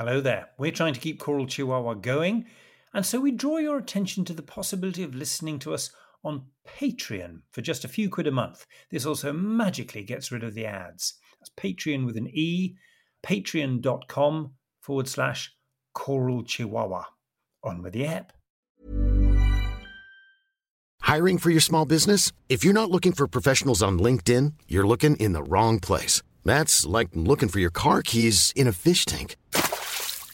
Hello there. We're trying to keep Choral Chihuahua going, and so we draw your attention to the possibility of listening to us on Patreon for just a few quid a month. This also magically gets rid of the ads. That's Patreon with an E, patreon.com forward slash Choral Chihuahua. On with the app. Hiring for your small business? If you're not looking for professionals on LinkedIn, you're looking in the wrong place. That's like looking for your car keys in a fish tank.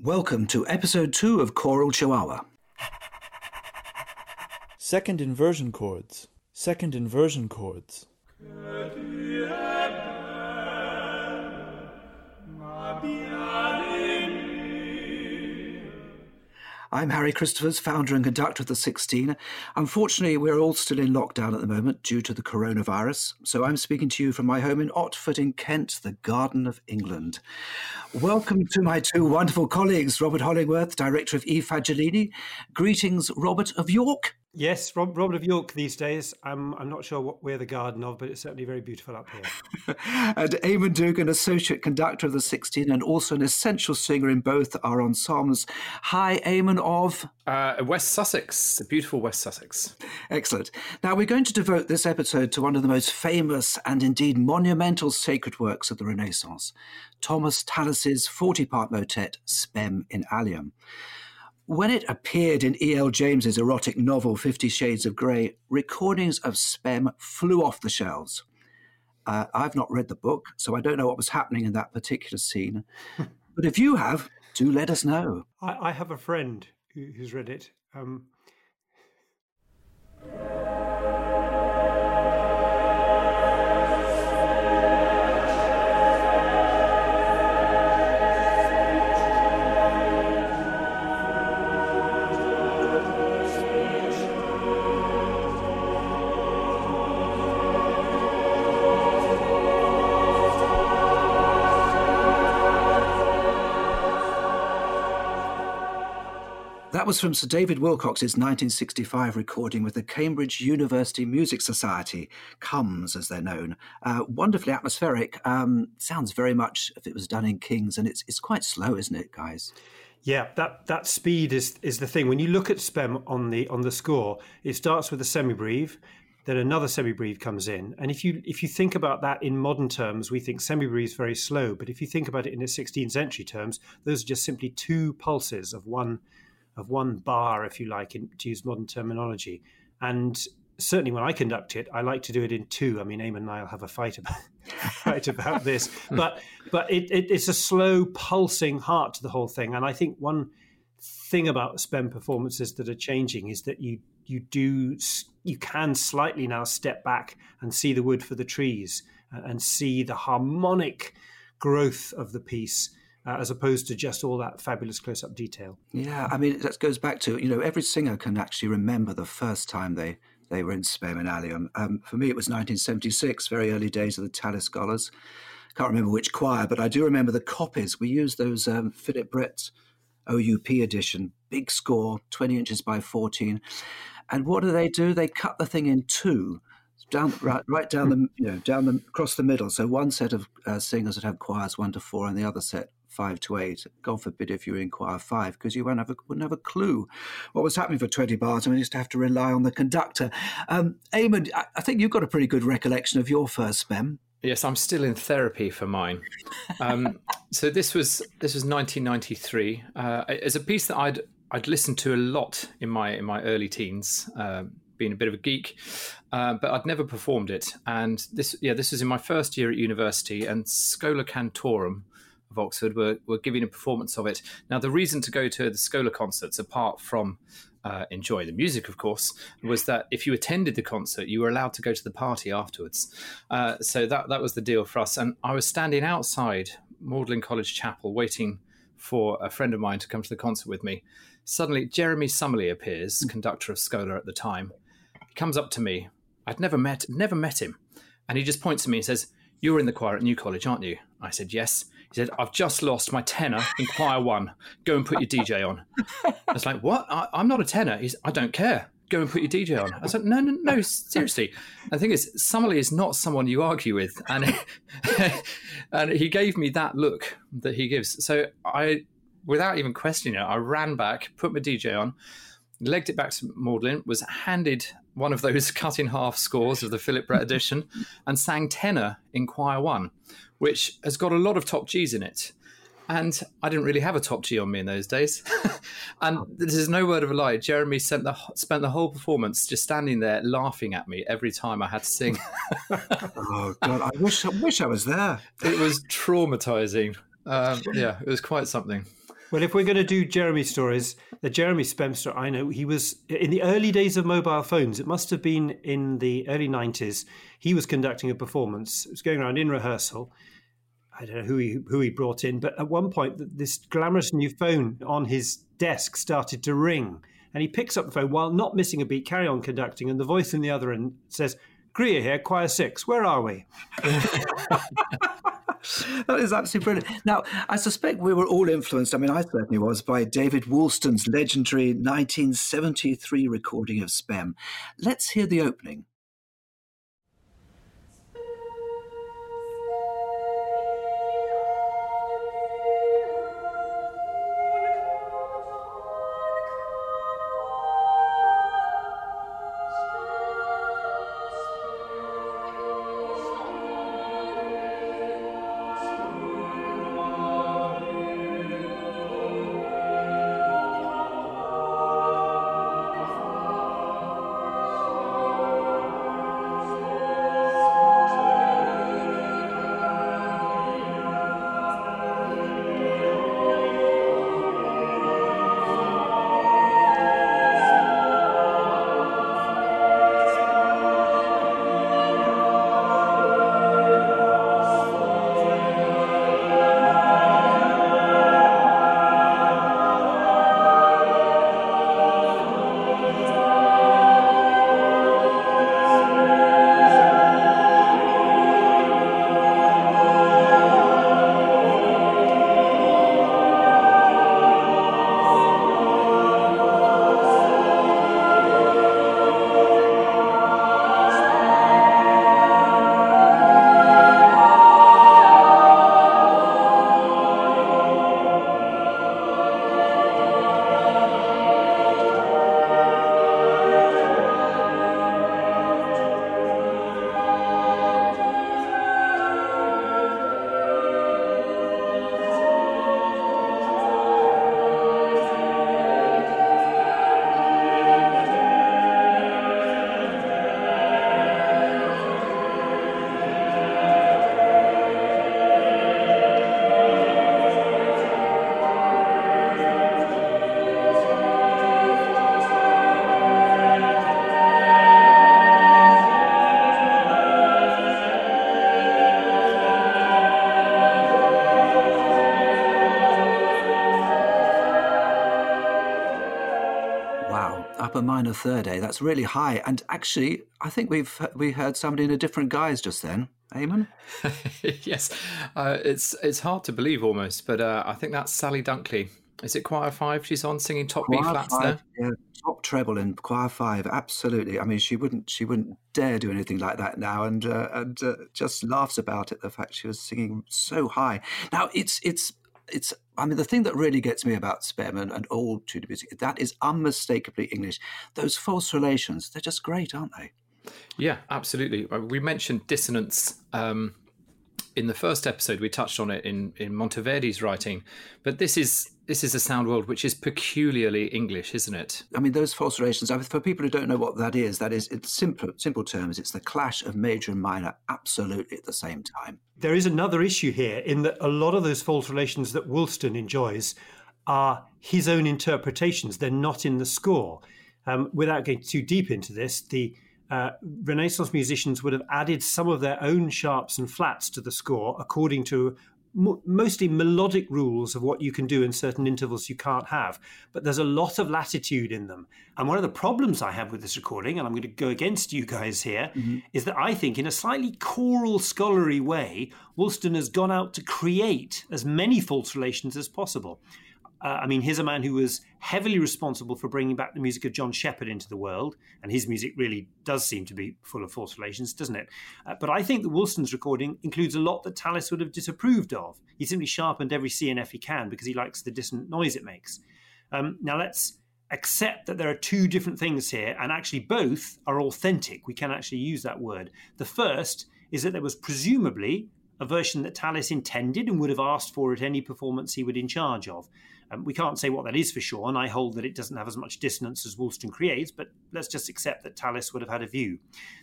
Welcome to episode two of Choral Chihuahua. Second inversion chords. Second inversion chords. I'm Harry Christophers, founder and conductor of the 16. Unfortunately, we're all still in lockdown at the moment due to the coronavirus. So I'm speaking to you from my home in Otford in Kent, the Garden of England. Welcome to my two wonderful colleagues, Robert Hollingworth, director of E. Fagellini. Greetings, Robert of York. Yes, Rob, Robert of York these days. I'm, I'm not sure what we're the garden of, but it's certainly very beautiful up here. and Eamon Dougan, associate conductor of the 16 and also an essential singer in both our ensembles. Hi, Eamon of uh, West Sussex, the beautiful West Sussex. Excellent. Now we're going to devote this episode to one of the most famous and indeed monumental sacred works of the Renaissance, Thomas Tallis's 40-part motet Spem in Alium. When it appeared in E.L. James's erotic novel Fifty Shades of Grey, recordings of Spem flew off the shelves. Uh, I've not read the book, so I don't know what was happening in that particular scene. but if you have, do let us know. I, I have a friend who, who's read it. Um... That was from Sir David Willcocks's 1965 recording with the Cambridge University Music Society, CUMS as they're known. Uh, wonderfully atmospheric. Um, sounds very much if it was done in Kings, and it's it's quite slow, isn't it, guys? Yeah, that that speed is is the thing. When you look at Spem on the on the score, it starts with a semibreve, then another semibreve comes in. And if you if you think about that in modern terms, we think semibreve is very slow. But if you think about it in the 16th century terms, those are just simply two pulses of one of one bar, if you like, in, to use modern terminology. And certainly when I conduct it, I like to do it in two. I mean, Aim and I'll have a fight about fight about this, but but it, it, it's a slow pulsing heart to the whole thing. And I think one thing about Spem performances that are changing is that you you do you can slightly now step back and see the wood for the trees and see the harmonic growth of the piece uh, as opposed to just all that fabulous close up detail. Yeah, I mean, that goes back to, you know, every singer can actually remember the first time they, they were in Spem in Alium. Um, for me, it was 1976, very early days of the Tallis Scholars. Can't remember which choir, but I do remember the copies. We used those um, Philip Brett OUP edition, big score, 20 inches by 14. And what do they do? They cut the thing in two down right, right down the you know down the across the middle. So one set of uh, singers would have choirs one to four, and the other set five to eight. God forbid if you inquire five, because you won't have a, wouldn't have a clue what was happening for 20 bars, and we just have to rely on the conductor. Um, Eamon, I, I think you've got a pretty good recollection of your first spem. Yes, I'm still in therapy for mine. Um, so this was this was 1993. Uh, it's a piece that I'd I'd listened to a lot in my in my early teens, uh, being a bit of a geek, uh, but I'd never performed it. And this, yeah, this was in my first year at university, and Schola Cantorum of Oxford were, were giving a performance of it. Now, the reason to go to the Schola concerts, apart from uh, enjoy the music, of course, was that if you attended the concert, you were allowed to go to the party afterwards. Uh, so that that was the deal for us. And I was standing outside Magdalen College Chapel, waiting for a friend of mine to come to the concert with me. Suddenly, Jeremy Summerly appears, conductor of Schola at the time. He comes up to me. I'd never met never met him, and he just points to me and says, "You're in the choir at New College, aren't you?" I said, "Yes." He said, I've just lost my tenor in choir one. Go and put your DJ on. I was like, What? I, am not a tenor. He's, I don't care. Go and put your DJ on. I said, No, no, no, seriously. The thing is, Summerly is not someone you argue with. And, and he gave me that look that he gives. So I, without even questioning it, I ran back, put my DJ on, legged it back to Magdalen, was handed one of those cut in half scores of the Philip Brett edition, and sang tenor in choir one which has got a lot of top G's in it. And I didn't really have a top G on me in those days. and this is no word of a lie. Jeremy spent the, spent the whole performance just standing there laughing at me every time I had to sing. oh, God. I wish, I wish I was there. It was traumatizing. Um, yeah, it was quite something. Well, if we're going to do Jeremy stories, the Jeremy Spemster, I know he was in the early days of mobile phones. It must have been in the early 90s. He was conducting a performance. It was going around in rehearsal I don't know who he who he brought in, but at one point, this glamorous new phone on his desk started to ring, and he picks up the phone while not missing a beat, carry on conducting, and the voice in the other end says, "Greer here, choir six. Where are we?" that is absolutely brilliant. Now, I suspect we were all influenced, I mean, I certainly was, by David Wulstan's legendary 1973 recording of Spem. Let's hear the opening. Third A. That's really high. And actually, I think we've we heard somebody in a different guise just then. Eamon? yes, uh, it's it's hard to believe almost, but uh, I think that's Sally Dunkley. Is it choir five? She's on singing top choir B flats five, there. Yeah, top treble in choir five. Absolutely. I mean, she wouldn't she wouldn't dare do anything like that now, and uh, and uh, just laughs about it. The fact she was singing so high. Now it's it's it's I mean the thing that really gets me about Spem and, and all Tudor music that is unmistakably English. Those false relations, they're just great, aren't they? Yeah, absolutely. Uh, we mentioned dissonance um, in the first episode. We touched on it in in Monteverdi's writing, but this is this is a sound world which is peculiarly English, isn't it? I mean, those false relations, for people who don't know what that is, that is, it's simple, simple terms, it's the clash of major and minor absolutely at the same time. There is another issue here in that a lot of those false relations that Wulstan enjoys are his own interpretations. They're not in the score. Um, without getting too deep into this, the uh, Renaissance musicians would have added some of their own sharps and flats to the score according to mostly melodic rules of what you can do in certain intervals you can't have. But there's a lot of latitude in them. And one of the problems I have with this recording, and I'm going to go against you guys here, mm-hmm. is that I think, in a slightly choral, scholarly way, Wulstan has gone out to create as many false relations as possible. Uh, I mean, here's a man who was heavily responsible for bringing back the music of John Sheppard into the world, and his music really does seem to be full of false relations, doesn't it? Uh, but I think that Wulstan's recording includes a lot that Tallis would have disapproved of. He simply sharpened every C and F he can because he likes the dissonant noise it makes. Um, now let's accept that there are two different things here, and actually both are authentic. We can actually use that word. The first is that there was presumably a version that Tallis intended and would have asked for at any performance he was in charge of. Um, we can't say what that is for sure, and I hold that it doesn't have as much dissonance as Wulstan creates, but let's just accept that Tallis would have had a view.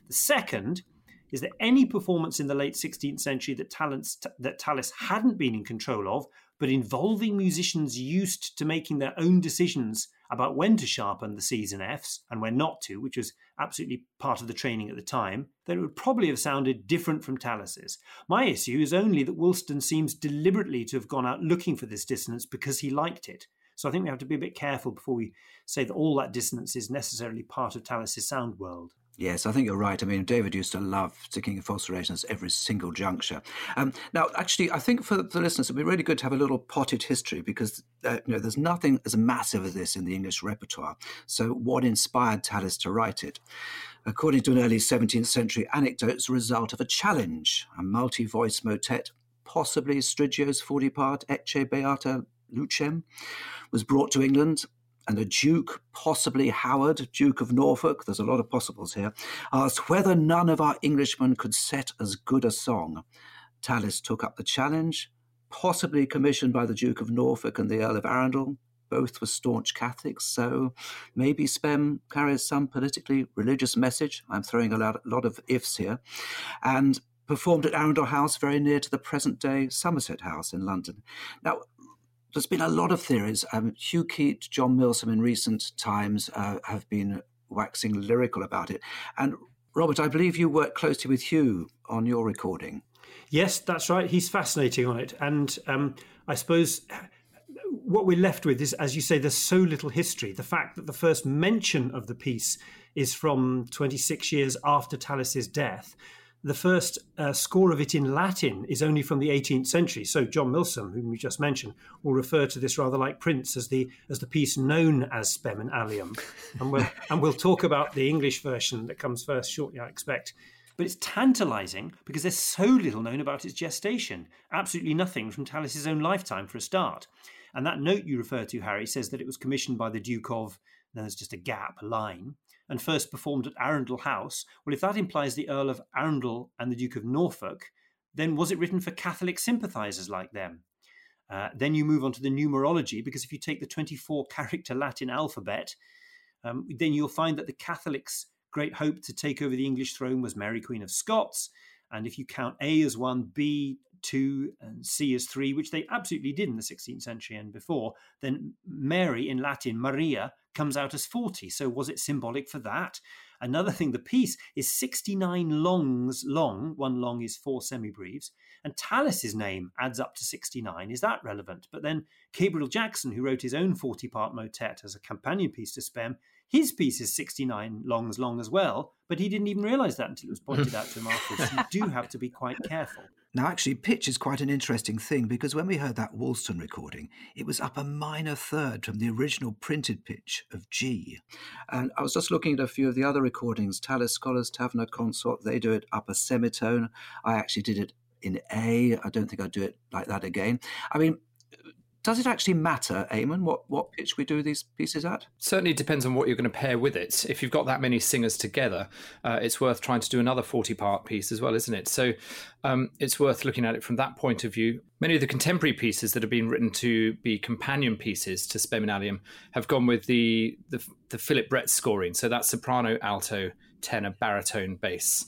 The second is that any performance in the late 16th century that, Tallis, that Tallis hadn't been in control of, but involving musicians used to making their own decisions about when to sharpen the C's and F's and when not to, which was absolutely part of the training at the time, then it would probably have sounded different from Tallis's. My issue is only that Wulstan seems deliberately to have gone out looking for this dissonance because he liked it. So I think we have to be a bit careful before we say that all that dissonance is necessarily part of Tallis's sound world. Yes, I think you're right. I mean, David used to love sticking in false relations every single juncture. Um, now, actually, I think for the listeners, it'd be really good to have a little potted history because uh, you know there's nothing as massive as this in the English repertoire. So, what inspired Tallis to write it? According to an early 17th century anecdote, it's a result of a challenge, a multi-voice motet, possibly Striggio's 40 part Ecce Beata Lucem, was brought to England and the Duke, possibly Howard, Duke of Norfolk, there's a lot of possibles here, asked whether none of our Englishmen could set as good a song. Tallis took up the challenge, possibly commissioned by the Duke of Norfolk and the Earl of Arundel. Both were staunch Catholics, so maybe Spem carries some politically religious message. I'm throwing a lot, a lot of ifs here. And performed at Arundel House, very near to the present day Somerset House in London. Now, there's been a lot of theories. Um, Hugh Keyte, John Milsom in recent times uh, have been waxing lyrical about it. And Robert, I believe you worked closely with Hugh on your recording. Yes, that's right. He's fascinating on it. And um, I suppose what we're left with is, as you say, there's so little history. The fact that the first mention of the piece is from 26 years after Tallis's death the first uh, score of it in Latin is only from the 18th century. So John Milsom, whom we just mentioned, will refer to this rather like Prince as the as the piece known as Spem and Alium, and we'll and we'll talk about the English version that comes first shortly, I expect. But it's tantalising because there's so little known about its gestation. Absolutely nothing from Tallis's own lifetime, for a start. And that note you refer to, Harry, says that it was commissioned by the Duke of. Then there's just a gap, a line and first performed at Arundel House, well, if that implies the Earl of Arundel and the Duke of Norfolk, then was it written for Catholic sympathisers like them? Uh, then you move on to the numerology, because if you take the 24 character Latin alphabet, um, then you'll find that the Catholics' great hope to take over the English throne was Mary, Queen of Scots. And if you count A as one, B two, and C as three, which they absolutely did in the 16th century and before, then Mary in Latin, Maria, comes out as 40. So was it symbolic for that? Another thing, the piece is 69 longs long. One long is four semibreves. And Tallis's name adds up to 69. Is that relevant? But then Gabriel Jackson, who wrote his own 40 part motet as a companion piece to Spem, his piece is 69 longs long as well, but he didn't even realize that until it was pointed out to him afterwards. you do have to be quite careful. Now, actually, pitch is quite an interesting thing because when we heard that Wulstan recording, it was up a minor third from the original printed pitch of G. And I was just looking at a few of the other recordings, Tallis Scholars, Taverner Consort, they do it up a semitone. I actually did it in A. I don't think I'd do it like that again. I mean, does it actually matter, Eamon, what, what pitch we do these pieces at? Certainly depends on what you're going to pair with it. If you've got that many singers together, uh, it's worth trying to do another 40 part piece as well, isn't it? So um, it's worth looking at it from that point of view. Many of the contemporary pieces that have been written to be companion pieces to Spem in Alium have gone with the, the, the Philip Brett scoring. So that's soprano, alto, tenor, baritone, bass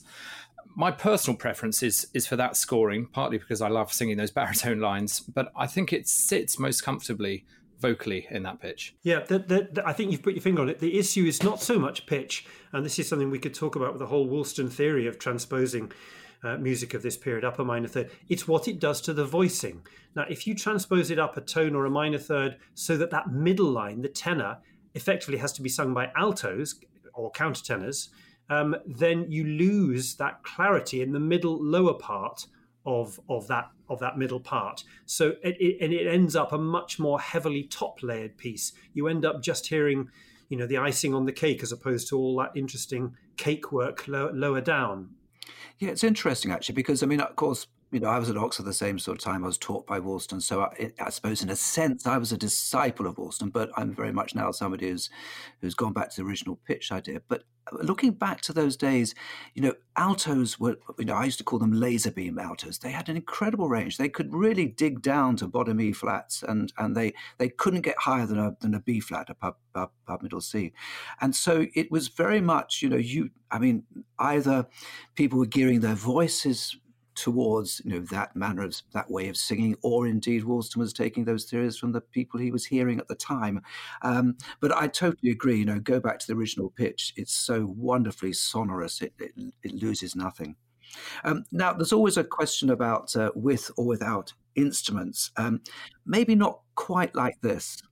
my personal preference is is for that scoring, partly because I love singing those baritone lines, but I think it sits most comfortably vocally in that pitch. Yeah, the, the, the, I think you've put your finger on it. The issue is not so much pitch, and this is something we could talk about with the whole Wulstan theory of transposing uh, music of this period, upper minor third. It's what it does to the voicing. Now, if you transpose it up a tone or a minor third so that that middle line, the tenor, effectively has to be sung by altos or countertenors, um, then you lose that clarity in the middle lower part of of that of that middle part. So it, it, and it ends up a much more heavily top layered piece. You end up just hearing, you know, the icing on the cake as opposed to all that interesting cake work low, lower down. Yeah, it's interesting actually because I mean, of course, you know, I was at Oxford the same sort of time. I was taught by Wulstan, so I, I, suppose, in a sense, I was a disciple of Wulstan. But I'm very much now somebody who's who's gone back to the original pitch idea. But uh, looking back to those days, you know, altos were, you know, I used to call them laser beam altos. They had an incredible range. They could really dig down to bottom E flats, and and they they couldn't get higher than a than a B flat, a pub, pub, pub middle C. And so it was very much, you know, you. I mean, either people were gearing their voices towards you know that manner of that way of singing, or indeed Wulstan was taking those theories from the people he was hearing at the time. Um, but I totally agree. You know, go back to the original pitch; it's so wonderfully sonorous; it, it, it loses nothing. Um, now, there's always a question about uh, with or without instruments. Um, maybe not quite like this.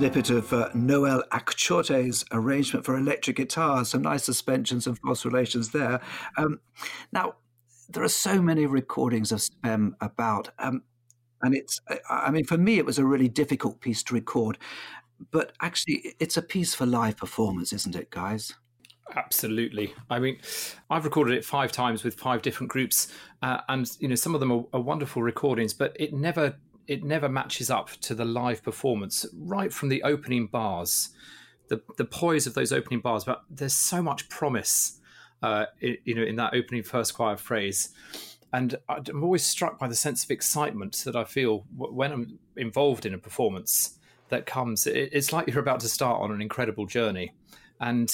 Snippet of uh, Noel Akchote's arrangement for electric guitar. Some nice suspensions and false relations there. Um, now, there are so many recordings of Spem about, um, and it's, I mean, for me, it was a really difficult piece to record, but actually, it's a piece for live performance, isn't it, guys? Absolutely. I mean, I've recorded it five times with five different groups, uh, and you know some of them are, are, wonderful recordings, but it never it never matches up to the live performance right from the opening bars. The the poise of those opening bars but there's so much promise uh, you know in that opening first choir phrase. And I'm always struck by the sense of excitement that I feel when I'm involved in a performance that comes. It's like you're about to start on an incredible journey. And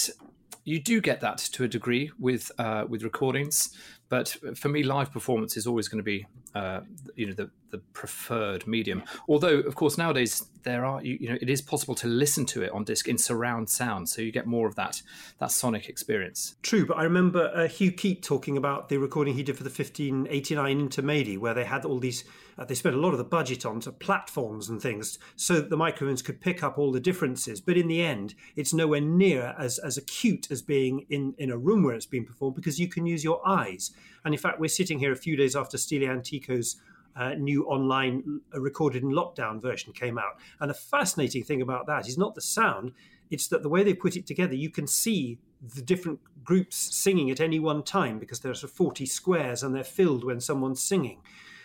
you do get that to a degree with uh, with recordings but for me, live performance is always going to be, uh, you know, the, the preferred medium. Although, of course, nowadays there are, you, you, know, it is possible to listen to it on disc in surround sound, so you get more of that that sonic experience. True, but I remember uh, Hugh Keyte talking about the recording he did for the 1589 Intermedi, where they had all these, uh, they spent a lot of the budget on to platforms and things, so that the microphones could pick up all the differences. But in the end, it's nowhere near as as acute as being in in a room where it's being performed because you can use your eyes. And in fact, we're sitting here a few days after Stile Antico's uh, new online uh, recorded in lockdown version came out. And the fascinating thing about that is not the sound, it's that the way they put it together, you can see the different groups singing at any one time because there's 40 squares and they're filled when someone's singing.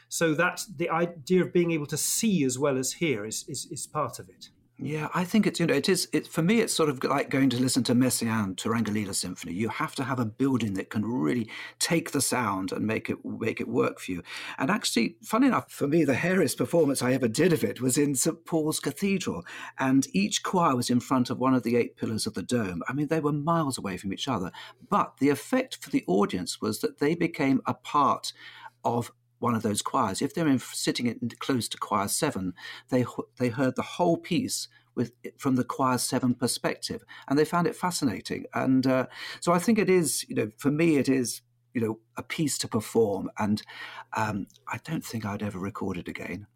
So that's the idea of being able to see as well as hear is, is, is part of it. Yeah, I think it's you know it is it for me it's sort of like going to listen to Messiaen Turangalila Symphony. You have to have a building that can really take the sound and make it make it work for you. And actually, funny enough, for me, the hairiest performance I ever did of it was in St Paul's Cathedral, and each choir was in front of one of the eight pillars of the dome. I mean, they were miles away from each other, but the effect for the audience was that they became a part of one of those choirs. If they're in, sitting in, close to choir seven, they they heard the whole piece with from the choir seven perspective, and they found it fascinating. And uh, so I think it is, you know, for me, it is you know a piece to perform, and um, I don't think I'd ever record it again.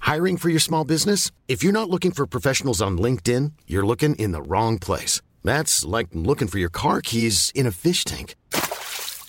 Hiring for your small business? If you're not looking for professionals on LinkedIn, you're looking in the wrong place. That's like looking for your car keys in a fish tank.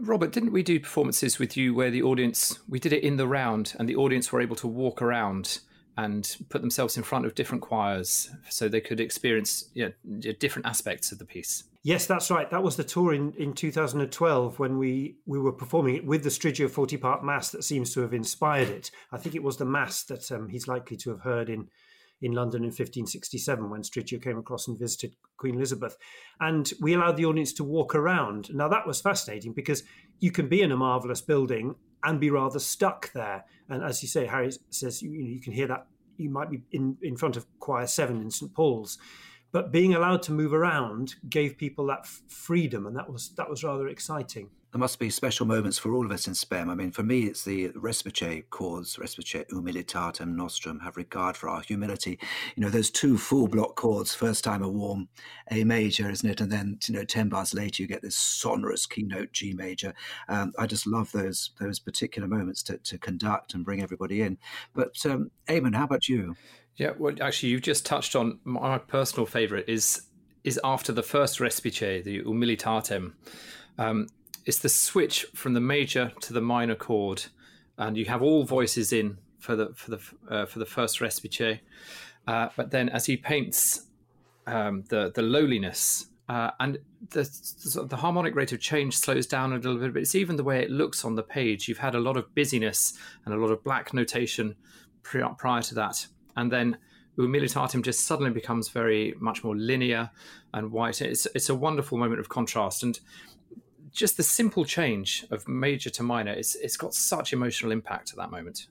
Robert, didn't we do performances with you where the audience, we did it in the round and the audience were able to walk around and put themselves in front of different choirs so they could experience you know, different aspects of the piece? Yes, that's right. That was the tour in, in 2012 when we, we were performing it with the Striggio 40 part mass that seems to have inspired it. I think it was the mass that um, he's likely to have heard in in London in 1567 when Striggio came across and visited Queen Elizabeth. And we allowed the audience to walk around. Now, that was fascinating because you can be in a marvelous building and be rather stuck there. And as you say, Harry says, you, you can hear that you might be in, in front of choir seven in St. Paul's. But being allowed to move around gave people that f- freedom, and that was that was rather exciting there must be special moments for all of us in SPEM. I mean, for me, it's the respice chords, respice humilitatem nostrum, have regard for our humility. You know, those two full block chords, first time a warm A major, isn't it? And then, you know, 10 bars later, you get this sonorous keynote G major. Um, I just love those those particular moments to, to conduct and bring everybody in. But, um, Eamon, how about you? Yeah, well, actually, you've just touched on my personal favorite is is after the first respice, the humilitatem. Um, it's the switch from the major to the minor chord, and you have all voices in for the for the uh, for the first respice. Uh, but then, as he paints um, the the lowliness uh, and the, the harmonic rate of change slows down a little bit, but it's even the way it looks on the page. You've had a lot of busyness and a lot of black notation prior to that, and then Humilitatem just suddenly becomes very much more linear and white. It's it's a wonderful moment of contrast, and just the simple change of major to minor, it's it's got such emotional impact at that moment.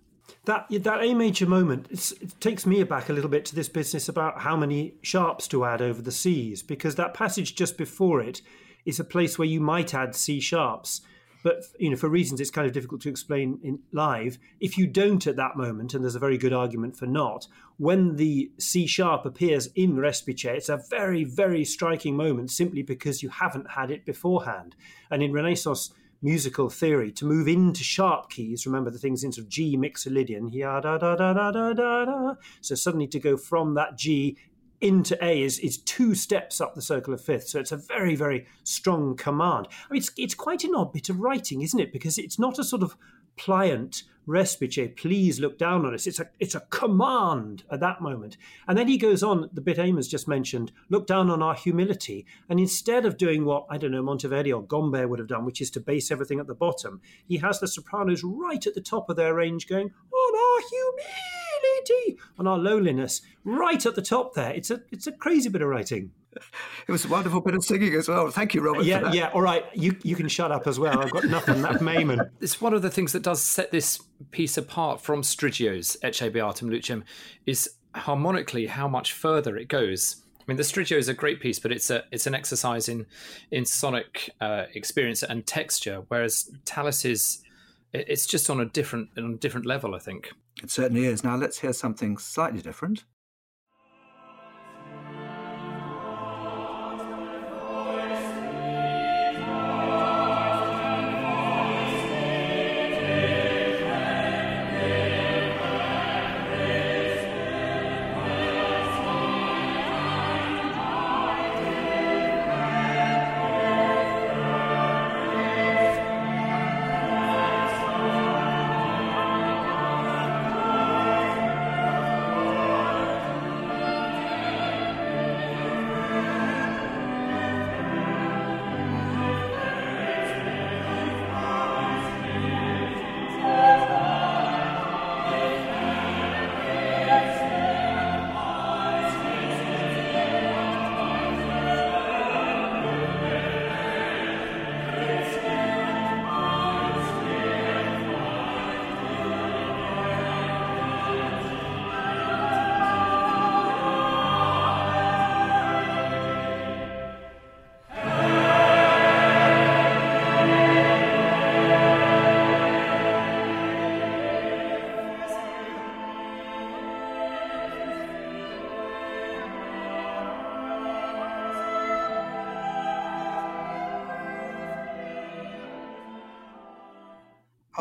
That that A major moment it takes me back a little bit to this business about how many sharps to add over the C's because that passage just before it is a place where you might add C sharps but you know, for reasons it's kind of difficult to explain in live. If you don't at that moment, and there's a very good argument for not, when the C sharp appears in Respice, it's a very, very striking moment simply because you haven't had it beforehand. And in Renaissance musical theory, to move into sharp keys, remember the things in sort of G mixolydian, da da da da da da da. So suddenly to go from that G into A is, is two steps up the circle of fifth. So it's a very, very strong command. I mean, it's, it's quite an odd bit of writing, isn't it? Because it's not a sort of pliant respice, please look down on us. It's a it's a command at that moment. And then he goes on, the bit Eamon's just mentioned, look down on our humility. And instead of doing what, I don't know, Monteverdi or Gombert would have done, which is to base everything at the bottom, he has the sopranos right at the top of their range going, on our humility, on our lowliness, right at the top there. It's a it's a crazy bit of writing. It was a wonderful bit of singing as well. Thank you, Robert. Yeah, yeah. All right, you you can shut up as well. I've got nothing. That Mayman. It's one of the things that does set this piece apart from Striggio's Ecce Beatum Lucem is harmonically how much further it goes. I mean, the Striggio is a great piece, but it's a it's an exercise in in sonic uh, experience and texture, whereas Tallis is it's just on a different on a different level. I think it certainly is. Now let's hear something slightly different.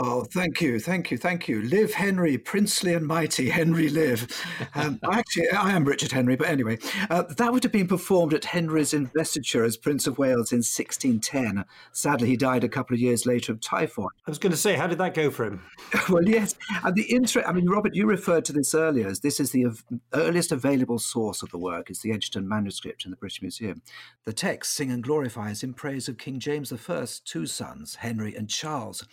Oh, thank you, thank you, thank you. Live Henry, princely and mighty, Henry live. Um, actually, I am Richard Henry, but anyway, uh, that would have been performed at Henry's investiture as Prince of Wales in 1610. Sadly, he died a couple of years later of typhoid. I was going to say, how did that go for him? well, yes, and the interest. I mean, Robert, you referred to this earlier. As this is the av- earliest available source of the work. It's the Egerton manuscript in the British Museum. The text sing and glorifies in praise of King James I's two sons, Henry and Charles,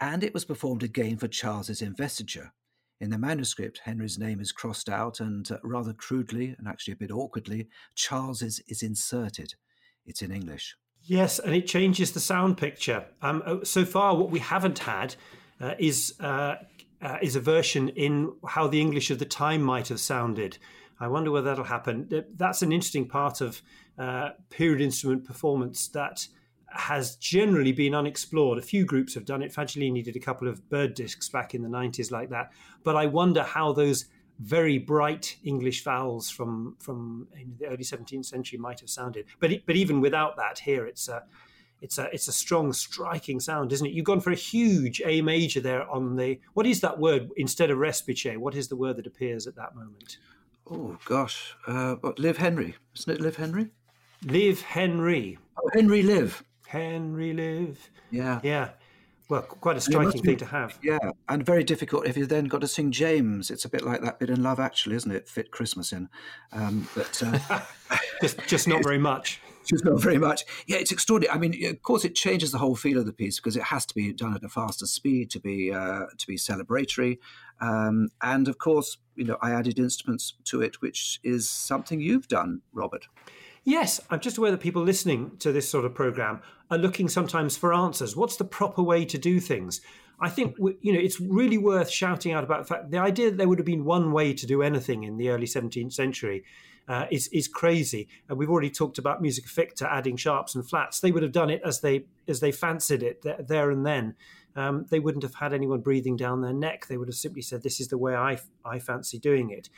and it was performed again for Charles's investiture. In the manuscript, Henry's name is crossed out, and uh, rather crudely and actually a bit awkwardly, Charles's is inserted. It's in English. Yes, and it changes the sound picture. Um, oh, so far, what we haven't had uh, is uh, uh, is a version in how the English of the time might have sounded. I wonder whether that'll happen. That's an interesting part of uh, period instrument performance that has generally been unexplored. A few groups have done it. Fagiolini did a couple of bird discs back in the 90s like that. But I wonder how those very bright English vowels from from the early 17th century might have sounded. But but even without that, here it's a it's a it's a strong, striking sound, isn't it? You've gone for a huge A major there on the what is that word instead of respice? What is the word that appears at that moment? Oh gosh, uh, what Live Henry? Isn't it Live Henry? Live Henry. Oh, Henry Live. Henry relive. Yeah. Yeah. Well, quite a striking thing to have. Yeah, and very difficult if you then got to sing James. It's a bit like that bit in Love Actually, isn't it? Fit Christmas in, um, but uh, just just not very much. Just not very much. Yeah, it's extraordinary. I mean, of course, it changes the whole feel of the piece because it has to be done at a faster speed to be uh, to be celebratory, um, and of course, you know, I added instruments to it, which is something you've done, Robert. Yes, I'm just aware that people listening to this sort of program are looking sometimes for answers. What's the proper way to do things? I think you know it's really worth shouting out about the fact the idea that there would have been one way to do anything in the early 17th century uh, is is crazy. And we've already talked about musica ficta adding sharps and flats. They would have done it as they as they fancied it there and then. Um, they wouldn't have had anyone breathing down their neck. They would have simply said, "This is the way I I fancy doing it."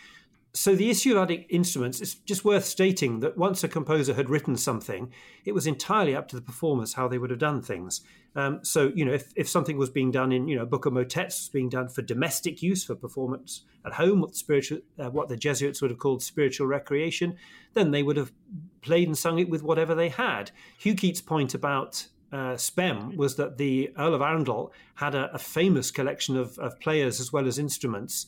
So the Isuladic instruments, it's just worth stating that once a composer had written something, it was entirely up to the performers how they would have done things. Um, so, you know, if, if something was being done in, you know, a book of motets was being done for domestic use, for performance at home, what the, spiritual, uh, what the Jesuits would have called spiritual recreation, then they would have played and sung it with whatever they had. Hugh Keyte's point about uh, Spem was that the Earl of Arundel had a, a famous collection of, of, players as well as instruments.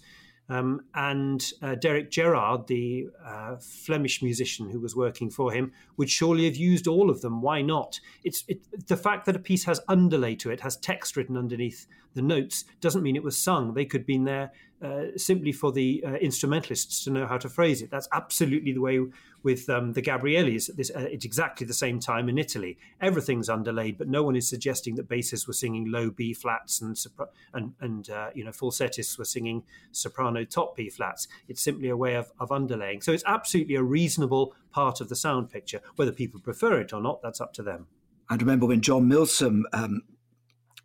Um, and uh, Derick Gerarde, the uh, Flemish musician who was working for him, would surely have used all of them. Why not? It's it, the fact that a piece has underlay to it, has text written underneath the notes, doesn't mean it was sung. They could have been there uh, simply for the uh, instrumentalists to know how to phrase it. That's absolutely the way with um, the Gabrielis. This, uh, it's exactly the same time in Italy. Everything's underlaid, but no one is suggesting that bassists were singing low B flats and and, and uh, you know falsettists were singing soprano top B flats. It's simply a way of, of underlaying. So it's absolutely a reasonable part of the sound picture. Whether people prefer it or not, that's up to them. I remember when John Milsom um,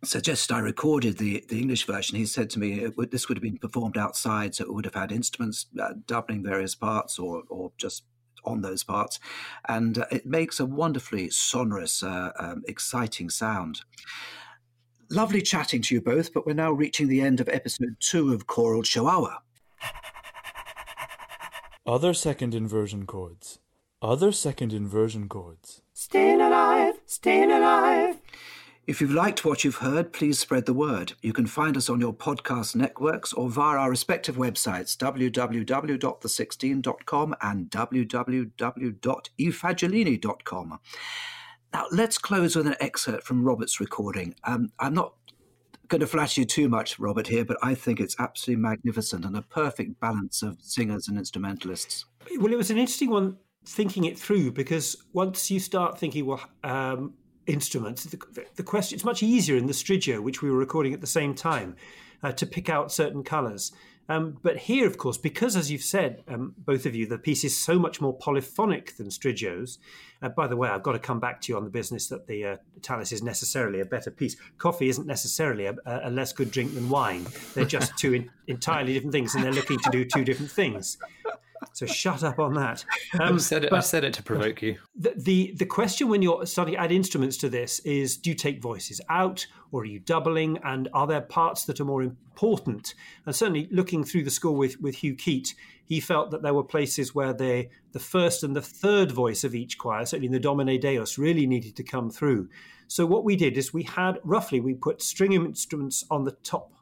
suggested I recorded the, the English version, he said to me would, this would have been performed outside, so it would have had instruments uh, doubling various parts or, or just on those parts. And uh, it makes a wonderfully sonorous, uh, um, exciting sound. Lovely chatting to you both, but we're now reaching the end of episode two of Choral Chihuahua. Other second inversion chords. Other second inversion chords. Staying alive, staying alive. If you've liked what you've heard, please spread the word. You can find us on your podcast networks or via our respective websites, www.the16.com and www.ifagiolini.com. Now, let's close with an excerpt from Robert's recording. Um, I'm not going to flash you too much, Robert, here, but I think it's absolutely magnificent and a perfect balance of singers and instrumentalists. Well, it was an interesting one thinking it through because once you start thinking, well, um, instruments, the, the, question it's much easier in the Striggio, which we were recording at the same time, uh, to pick out certain colours. Um, but here, of course, because as you've said, um, both of you, the piece is so much more polyphonic than Striggio's. Uh, by the way, I've got to come back to you on the business that the uh, Tallis is necessarily a better piece. Coffee isn't necessarily a, a less good drink than wine. They're just two in, entirely different things, and they're looking to do two different things. So shut up on that. Um, I said it. I said it to provoke you. The, the, the question when you're starting to add instruments to this is: Do you take voices out, or are you doubling? And are there parts that are more important? And certainly, looking through the score with with Hugh Keyte, he felt that there were places where the the first and the third voice of each choir, certainly in the Domine Deus, really needed to come through. So what we did is we had roughly we put string instruments on the top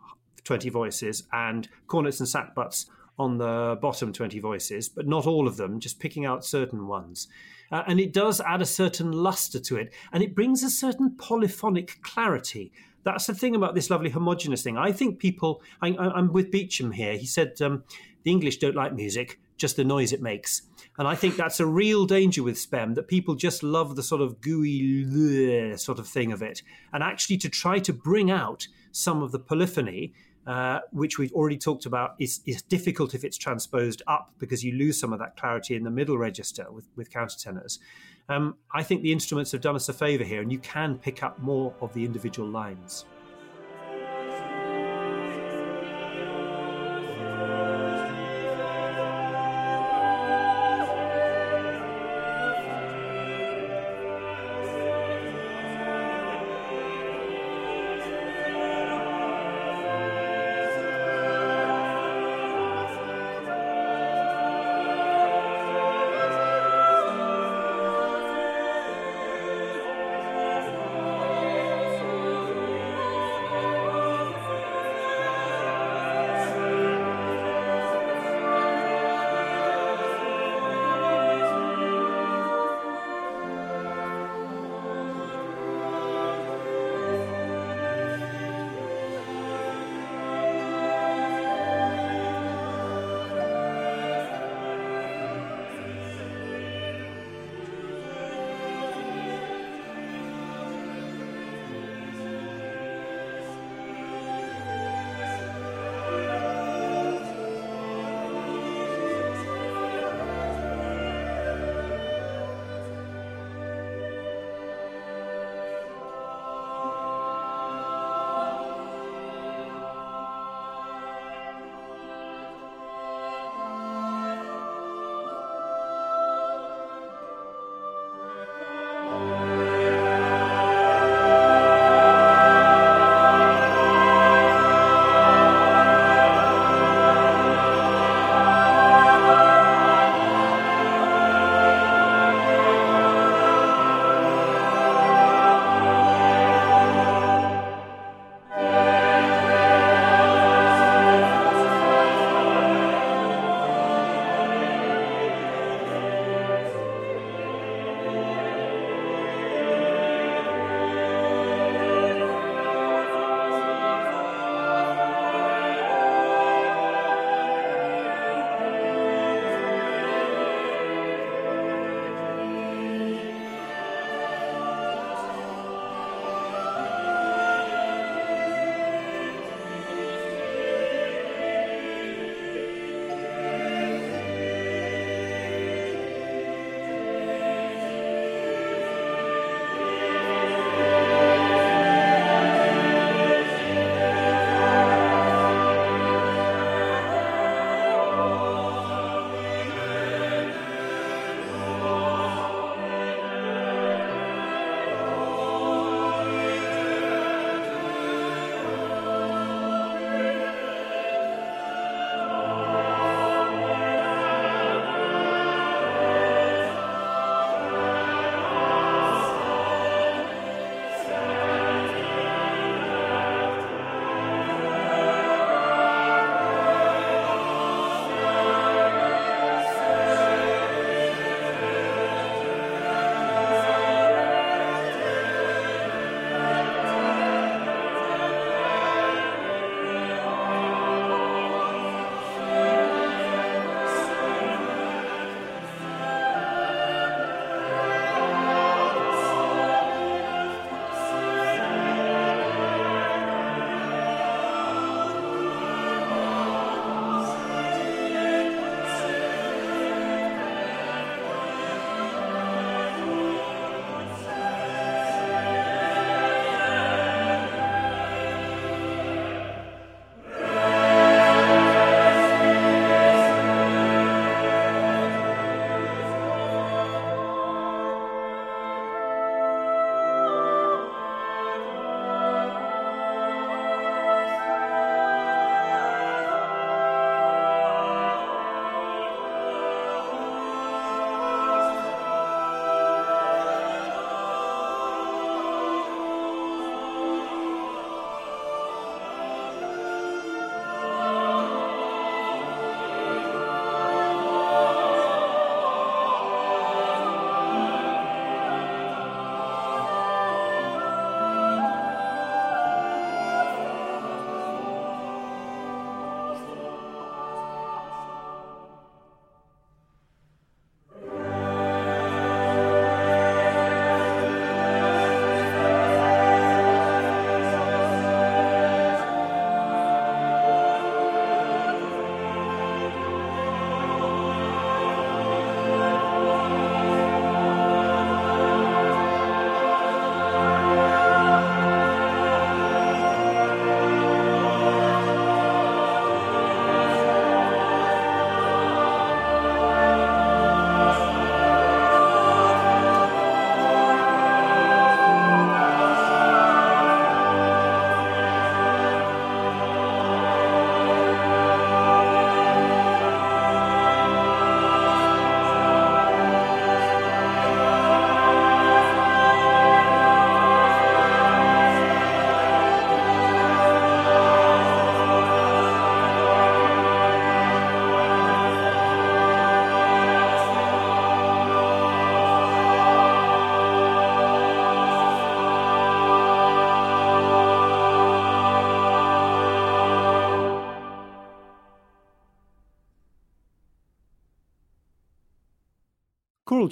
20 voices and cornets and sackbuts on the bottom 20 voices, but not all of them, just picking out certain ones. Uh, and it does add a certain luster to it, and it brings a certain polyphonic clarity. That's the thing about this lovely homogenous thing. I think people, I, am with Beecham here. He said um, the English don't like music, just the noise it makes. And I think that's a real danger with SPEM that people just love the sort of gooey sort of thing of it. And actually, to try to bring out some of the polyphony uh, which we've already talked about, is, is difficult if it's transposed up because you lose some of that clarity in the middle register with, with countertenors. Um, I think the instruments have done us a favour here, and you can pick up more of the individual lines.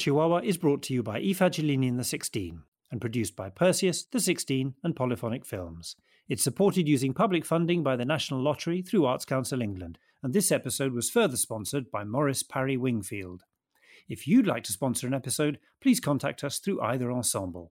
Chihuahua is brought to you by I Fagiolini the 16 and produced by Perseus, the 16 and Polyphonic Films. It's supported using public funding by the National Lottery through Arts Council England, and this episode was further sponsored by Morris Parry Wingfield. If you'd like to sponsor an episode, please contact us through either ensemble.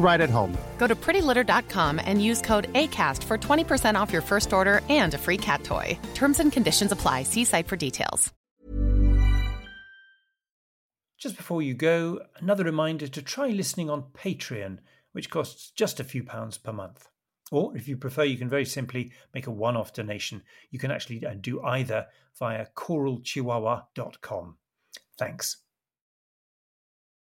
right at home. Go to prettylitter.com and use code ACAST for 20% off your first order and a free cat toy. Terms and conditions apply. See site for details. Just before you go, another reminder to try listening on Patreon, which costs just a few pounds per month. Or if you prefer, you can very simply make a one off donation. You can actually uh, do either via choralchihuahua.com. Thanks.